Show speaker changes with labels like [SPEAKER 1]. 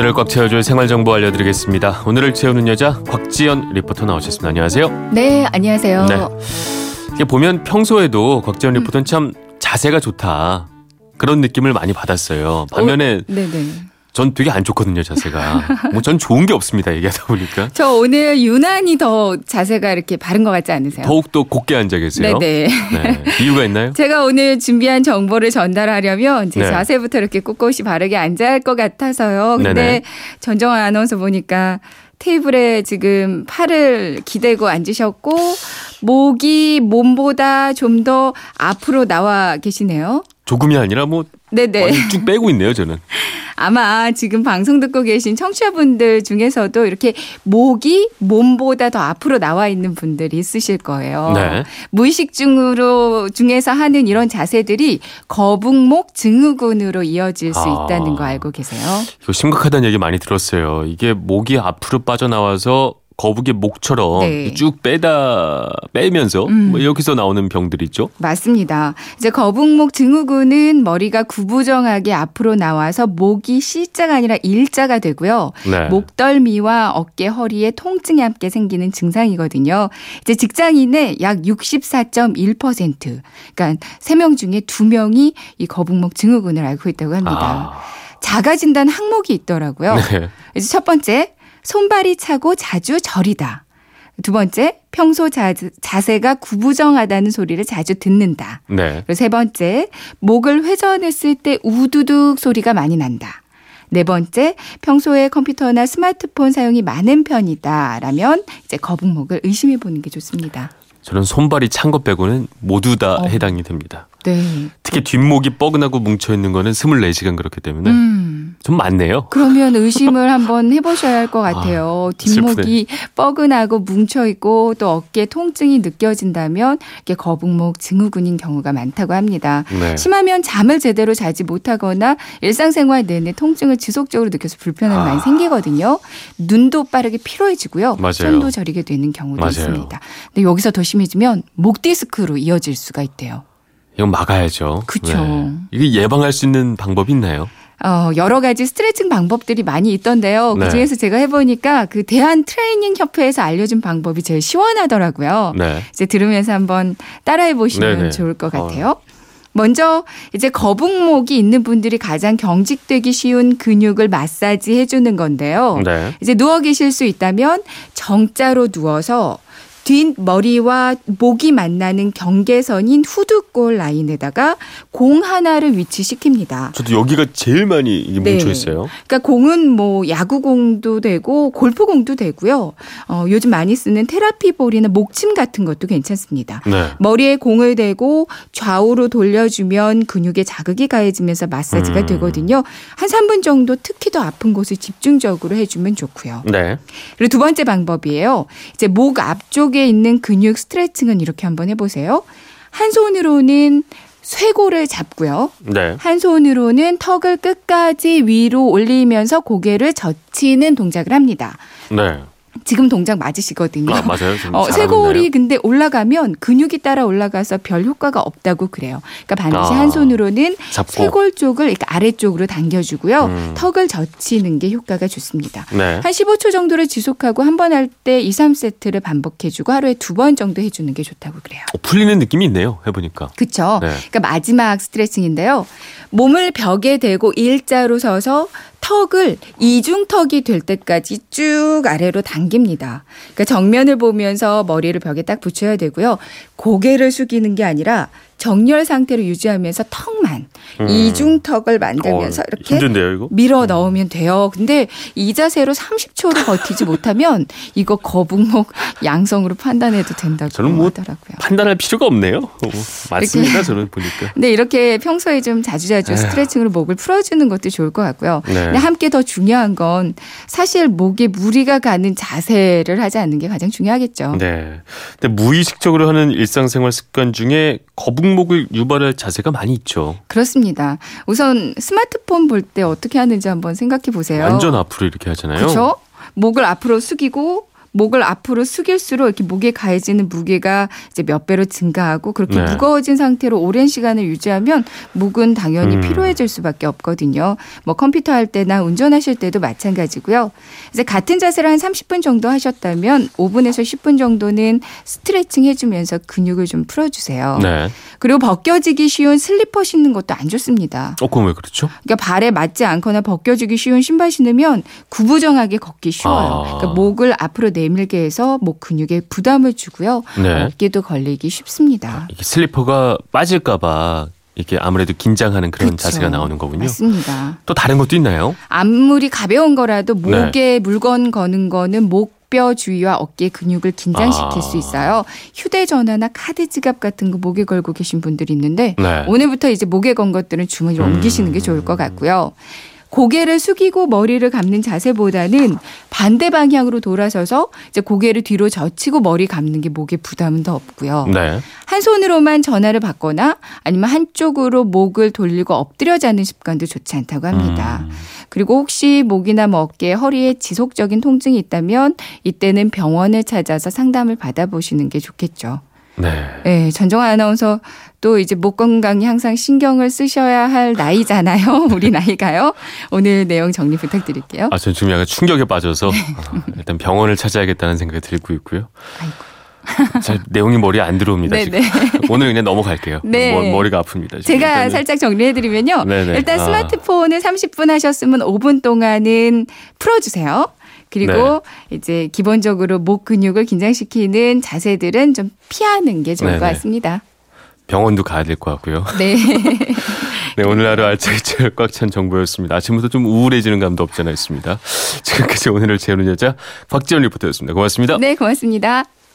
[SPEAKER 1] 오늘을 꽉 채워줄 생활 정보 알려드리겠습니다. 오늘을 채우는 여자 곽지연 리포터 나오셨습니다. 안녕하세요.
[SPEAKER 2] 네, 안녕하세요.
[SPEAKER 1] 네. 이게 보면 평소에도 곽지연 리포터는 참 자세가 좋다. 그런 느낌을 많이 받았어요. 반면에
[SPEAKER 2] 오, 네네.
[SPEAKER 1] 전 되게 안 좋거든요, 자세가. 뭐 전 좋은 게 없습니다, 얘기하다 보니까.
[SPEAKER 2] 저 오늘 유난히 더 자세가 이렇게 바른 것 같지 않으세요?
[SPEAKER 1] 더욱더 곱게 앉아 계세요.
[SPEAKER 2] 네네.
[SPEAKER 1] 네. 이유가 있나요?
[SPEAKER 2] 제가 오늘 준비한 정보를 전달하려면 제
[SPEAKER 1] 네.
[SPEAKER 2] 자세부터 이렇게 꼿꼿이 바르게 앉아야 할 것 같아서요. 근데
[SPEAKER 1] 네네.
[SPEAKER 2] 전정환 아나운서 보니까 테이블에 지금 팔을 기대고 앉으셨고 목이 몸보다 좀 더 앞으로 나와 계시네요.
[SPEAKER 1] 조금이 아니라 뭐
[SPEAKER 2] 네네.
[SPEAKER 1] 쭉 빼고 있네요, 저는.
[SPEAKER 2] 아마 지금 방송 듣고 계신 청취자분들 중에서도 이렇게 목이 몸보다 더 앞으로 나와 있는 분들이 있으실 거예요.
[SPEAKER 1] 네.
[SPEAKER 2] 무의식 중으로 중에서 하는 이런 자세들이 거북목 증후군으로 이어질 수
[SPEAKER 1] 아.
[SPEAKER 2] 있다는 거 알고 계세요?
[SPEAKER 1] 이거 심각하다는 얘기 많이 들었어요. 이게 목이 앞으로 빠져나와서 거북이 목처럼
[SPEAKER 2] 네.
[SPEAKER 1] 쭉 빼다 빼면서
[SPEAKER 2] 음.
[SPEAKER 1] 뭐 여기서 나오는 병들 있죠.
[SPEAKER 2] 맞습니다. 이제 거북목 증후군은 머리가 구부정하게 앞으로 나와서 목이 C자가 아니라 일자가 되고요.
[SPEAKER 1] 네.
[SPEAKER 2] 목덜미와 어깨, 허리에 통증이 함께 생기는 증상이거든요. 이제 직장인의 약 64.1%, 그러니까 3명 중에 2명이 이 거북목 증후군을 앓고 있다고 합니다.
[SPEAKER 1] 아,
[SPEAKER 2] 자가 진단 항목이 있더라고요.
[SPEAKER 1] 네.
[SPEAKER 2] 이제 첫 번째, 손발이 차고 자주 저리다. 두 번째, 평소 자, 자세가 구부정하다는 소리를 자주 듣는다.
[SPEAKER 1] 네.
[SPEAKER 2] 그리고 세 번째, 목을 회전했을 때 우두둑 소리가 많이 난다. 네 번째, 평소에 컴퓨터나 스마트폰 사용이 많은 편이다라면 이제 거북목을 의심해 보는 게 좋습니다.
[SPEAKER 1] 저는 손발이 찬 것 빼고는 모두 다
[SPEAKER 2] 어.
[SPEAKER 1] 해당이 됩니다.
[SPEAKER 2] 네.
[SPEAKER 1] 특히 뒷목이 뻐근하고 뭉쳐 있는 거는 24시간 그렇기 때문에
[SPEAKER 2] 음.
[SPEAKER 1] 좀 많네요.
[SPEAKER 2] 그러면 의심을 한번 해보셔야 할 것 같아요.
[SPEAKER 1] 아,
[SPEAKER 2] 뒷목이 뻐근하고 뭉쳐 있고 또 어깨 통증이 느껴진다면 이게 거북목 증후군인 경우가 많다고 합니다.
[SPEAKER 1] 네.
[SPEAKER 2] 심하면 잠을 제대로 자지 못하거나 일상생활 내내 통증을 지속적으로 느껴서 불편함이
[SPEAKER 1] 아.
[SPEAKER 2] 많이 생기거든요. 눈도 빠르게 피로해지고요.
[SPEAKER 1] 맞아요.
[SPEAKER 2] 손도 저리게 되는 경우도
[SPEAKER 1] 맞아요.
[SPEAKER 2] 있습니다. 근데 여기서 더 심해지면 목 디스크로 이어질 수가 있대요.
[SPEAKER 1] 이건 막아야죠.
[SPEAKER 2] 그쵸.
[SPEAKER 1] 이게 예방할 수 있는 방법이 있나요?
[SPEAKER 2] 어, 여러 가지 스트레칭 방법들이 많이 있던데요.
[SPEAKER 1] 네.
[SPEAKER 2] 그 중에서 제가 해보니까 그 대한 트레이닝 협회에서 알려준 방법이 제일 시원하더라고요.
[SPEAKER 1] 네.
[SPEAKER 2] 이제 들으면서 한번 따라해 보시면
[SPEAKER 1] 네네.
[SPEAKER 2] 좋을 것 같아요. 먼저 이제 거북목이 있는 분들이 가장 경직되기 쉬운 근육을 마사지 해주는 건데요.
[SPEAKER 1] 네.
[SPEAKER 2] 이제 누워 계실 수 있다면 정자로 누워서 뒷머리와 목이 만나는 경계선인 후두골 라인에다가 공 하나를 위치시킵니다.
[SPEAKER 1] 저도 여기가 제일 많이 이게
[SPEAKER 2] 네.
[SPEAKER 1] 뭉쳐 있어요.
[SPEAKER 2] 그러니까 공은 뭐 야구공도 되고 골프공도 되고요. 어, 요즘 많이 쓰는 테라피 볼이나 목침 같은 것도 괜찮습니다.
[SPEAKER 1] 네.
[SPEAKER 2] 머리에 공을 대고 좌우로 돌려주면 근육에 자극이 가해지면서 마사지가
[SPEAKER 1] 음.
[SPEAKER 2] 되거든요. 한 3분 정도 특히 더 아픈 곳을 집중적으로 해주면 좋고요.
[SPEAKER 1] 네.
[SPEAKER 2] 그리고 두 번째 방법이에요. 이제 목 앞쪽에 있는 근육 스트레칭은 이렇게 한번 해보세요. 한 손으로는 쇄골을 잡고요.
[SPEAKER 1] 네.
[SPEAKER 2] 한 손으로는 턱을 끝까지 위로 올리면서 고개를 젖히는 동작을 합니다.
[SPEAKER 1] 네.
[SPEAKER 2] 지금 동작 맞으시거든요.
[SPEAKER 1] 아, 맞아요. 좀
[SPEAKER 2] 어, 쇄골이? 근데 올라가면 근육이 따라 올라가서 별 효과가 없다고 그래요. 그러니까 반드시
[SPEAKER 1] 아,
[SPEAKER 2] 한 손으로는
[SPEAKER 1] 잡고.
[SPEAKER 2] 쇄골 쪽을 이렇게 아래쪽으로 당겨주고요.
[SPEAKER 1] 음.
[SPEAKER 2] 턱을 젖히는 게 효과가 좋습니다.
[SPEAKER 1] 네.
[SPEAKER 2] 한 15초 정도를 지속하고 한 번 할 때 2, 3세트를 반복해주고 하루에 두 번 정도 해주는 게 좋다고 그래요.
[SPEAKER 1] 어, 풀리는 느낌이 있네요. 해보니까.
[SPEAKER 2] 그쵸?
[SPEAKER 1] 네.
[SPEAKER 2] 그러니까 마지막 스트레칭인데요. 몸을 벽에 대고 일자로 서서 턱을 이중턱이 될 때까지 쭉 아래로 당 깁니다. 그러니까 정면을 보면서 머리를 벽에 딱 붙여야 되고요. 고개를 숙이는 게 아니라 정렬 상태를 유지하면서 턱만
[SPEAKER 1] 음.
[SPEAKER 2] 이중턱을 만들면서
[SPEAKER 1] 어,
[SPEAKER 2] 이렇게
[SPEAKER 1] 힘든데요?
[SPEAKER 2] 밀어 넣으면 돼요. 근데 이 자세로 30초를 버티지 못하면 이거 거북목 양성으로 판단해도 된다고
[SPEAKER 1] 저는 뭐
[SPEAKER 2] 하더라고요.
[SPEAKER 1] 판단할 필요가 없네요. 어, 맞습니다. 저는 보니까.
[SPEAKER 2] 근데 이렇게 평소에 좀 자주자주
[SPEAKER 1] 에휴.
[SPEAKER 2] 스트레칭으로 목을 풀어주는 것도 좋을 것 같고요.
[SPEAKER 1] 네.
[SPEAKER 2] 근데 함께 더 중요한 건 사실 목에 무리가 가는 자세를 하지 않는 게 가장 중요하겠죠.
[SPEAKER 1] 네. 근데 무의식적으로 하는 일상생활 습관 중에 거북 목을 유발할 자세가 많이 있죠.
[SPEAKER 2] 그렇습니다. 우선 스마트폰 볼 때 어떻게 하는지 한번 생각해 보세요.
[SPEAKER 1] 완전 앞으로 이렇게 하잖아요.
[SPEAKER 2] 그렇죠? 목을 앞으로 숙이고 목을 앞으로 숙일수록 이렇게 목에 가해지는 무게가 이제 몇 배로 증가하고 그렇게
[SPEAKER 1] 네.
[SPEAKER 2] 무거워진 상태로 오랜 시간을 유지하면 목은 당연히
[SPEAKER 1] 음.
[SPEAKER 2] 피로해질 수밖에 없거든요. 뭐 컴퓨터 할 때나 운전하실 때도 마찬가지고요. 이제 같은 자세를 한 30분 정도 하셨다면 5분에서 10분 정도는 스트레칭 해주면서 근육을 좀 풀어주세요.
[SPEAKER 1] 네.
[SPEAKER 2] 그리고 벗겨지기 쉬운 슬리퍼 신는 것도 안 좋습니다.
[SPEAKER 1] 어, 그럼 왜 그렇죠?
[SPEAKER 2] 그러니까 발에 맞지 않거나 벗겨지기 쉬운 신발 신으면 구부정하게 걷기 쉬워요.
[SPEAKER 1] 아.
[SPEAKER 2] 그러니까 목을 앞으로 내 밀게 해서 목 근육에 부담을 주고요.
[SPEAKER 1] 네.
[SPEAKER 2] 어깨도 걸리기 쉽습니다.
[SPEAKER 1] 이게 슬리퍼가 빠질까봐 이게 아무래도 긴장하는 그런
[SPEAKER 2] 그쵸.
[SPEAKER 1] 자세가 나오는 거군요.
[SPEAKER 2] 맞습니다.
[SPEAKER 1] 또 다른 것도 있나요?
[SPEAKER 2] 아무리 가벼운 거라도
[SPEAKER 1] 네.
[SPEAKER 2] 목에 물건 거는 거는 목 뼈 주위와 어깨 근육을 긴장시킬
[SPEAKER 1] 아.
[SPEAKER 2] 수 있어요. 휴대전화나 카드 지갑 같은 거 목에 걸고 계신 분들이 있는데
[SPEAKER 1] 네.
[SPEAKER 2] 오늘부터 이제 목에 건 것들은 주머니로
[SPEAKER 1] 음.
[SPEAKER 2] 옮기시는 게 좋을 것 같고요. 고개를 숙이고 머리를 감는 자세보다는 반대 방향으로 돌아서서 이제 고개를 뒤로 젖히고 머리 감는 게 목에 부담은 더 없고요.
[SPEAKER 1] 네.
[SPEAKER 2] 한 손으로만 전화를 받거나 아니면 한쪽으로 목을 돌리고 엎드려 자는 습관도 좋지 않다고 합니다.
[SPEAKER 1] 음.
[SPEAKER 2] 그리고 혹시 목이나 뭐 어깨, 허리에 지속적인 통증이 있다면 이때는 병원을 찾아서 상담을 받아보시는 게 좋겠죠.
[SPEAKER 1] 네.
[SPEAKER 2] 네, 전정아 아나운서 또 이제 목 건강에 항상 신경을 쓰셔야 할 나이잖아요. 우리 나이가요. 오늘 내용 정리 부탁드릴게요.
[SPEAKER 1] 아, 전 지금 약간 충격에 빠져서 어, 일단 병원을 찾아야겠다는 생각이 들고 있고요.
[SPEAKER 2] 아이고.
[SPEAKER 1] 잘 내용이 머리에 안 들어옵니다.
[SPEAKER 2] 네네.
[SPEAKER 1] 지금. 오늘 그냥 넘어갈게요.
[SPEAKER 2] 네.
[SPEAKER 1] 머, 머리가 아픕니다.
[SPEAKER 2] 제가
[SPEAKER 1] 일단은.
[SPEAKER 2] 살짝 정리해드리면요.
[SPEAKER 1] 네네.
[SPEAKER 2] 일단
[SPEAKER 1] 아.
[SPEAKER 2] 스마트폰을 30분 하셨으면 5분 동안은 풀어주세요. 그리고
[SPEAKER 1] 네.
[SPEAKER 2] 이제 기본적으로 목 근육을 긴장시키는 자세들은 좀 피하는 게 좋을 것
[SPEAKER 1] 네네.
[SPEAKER 2] 같습니다.
[SPEAKER 1] 병원도 가야 될 것 같고요.
[SPEAKER 2] 네.
[SPEAKER 1] 네, 오늘 하루 알차게 꽉찬 정보였습니다. 아침부터 좀 우울해지는 감도 없지 않아 있습니다. 지금까지 오늘을 재우는 여자 곽지연 리포터였습니다. 고맙습니다.
[SPEAKER 2] 네, 고맙습니다.